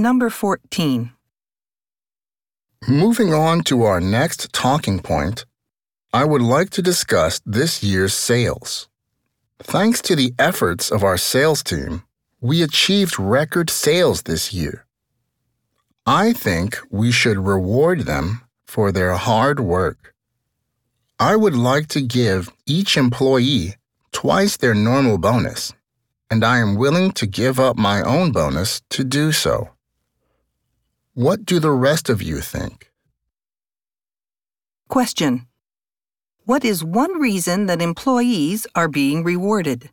Number 14. Moving on to our next talking point, I would like to discuss this year's sales. Thanks to the efforts of our sales team, we achieved record sales this year. I think we should reward them for their hard work. I would like to give each employee twice their normal bonus, and I am willing to give up my own bonus to do so. What do the rest of you think? Question. What is one reason that employees are being rewarded?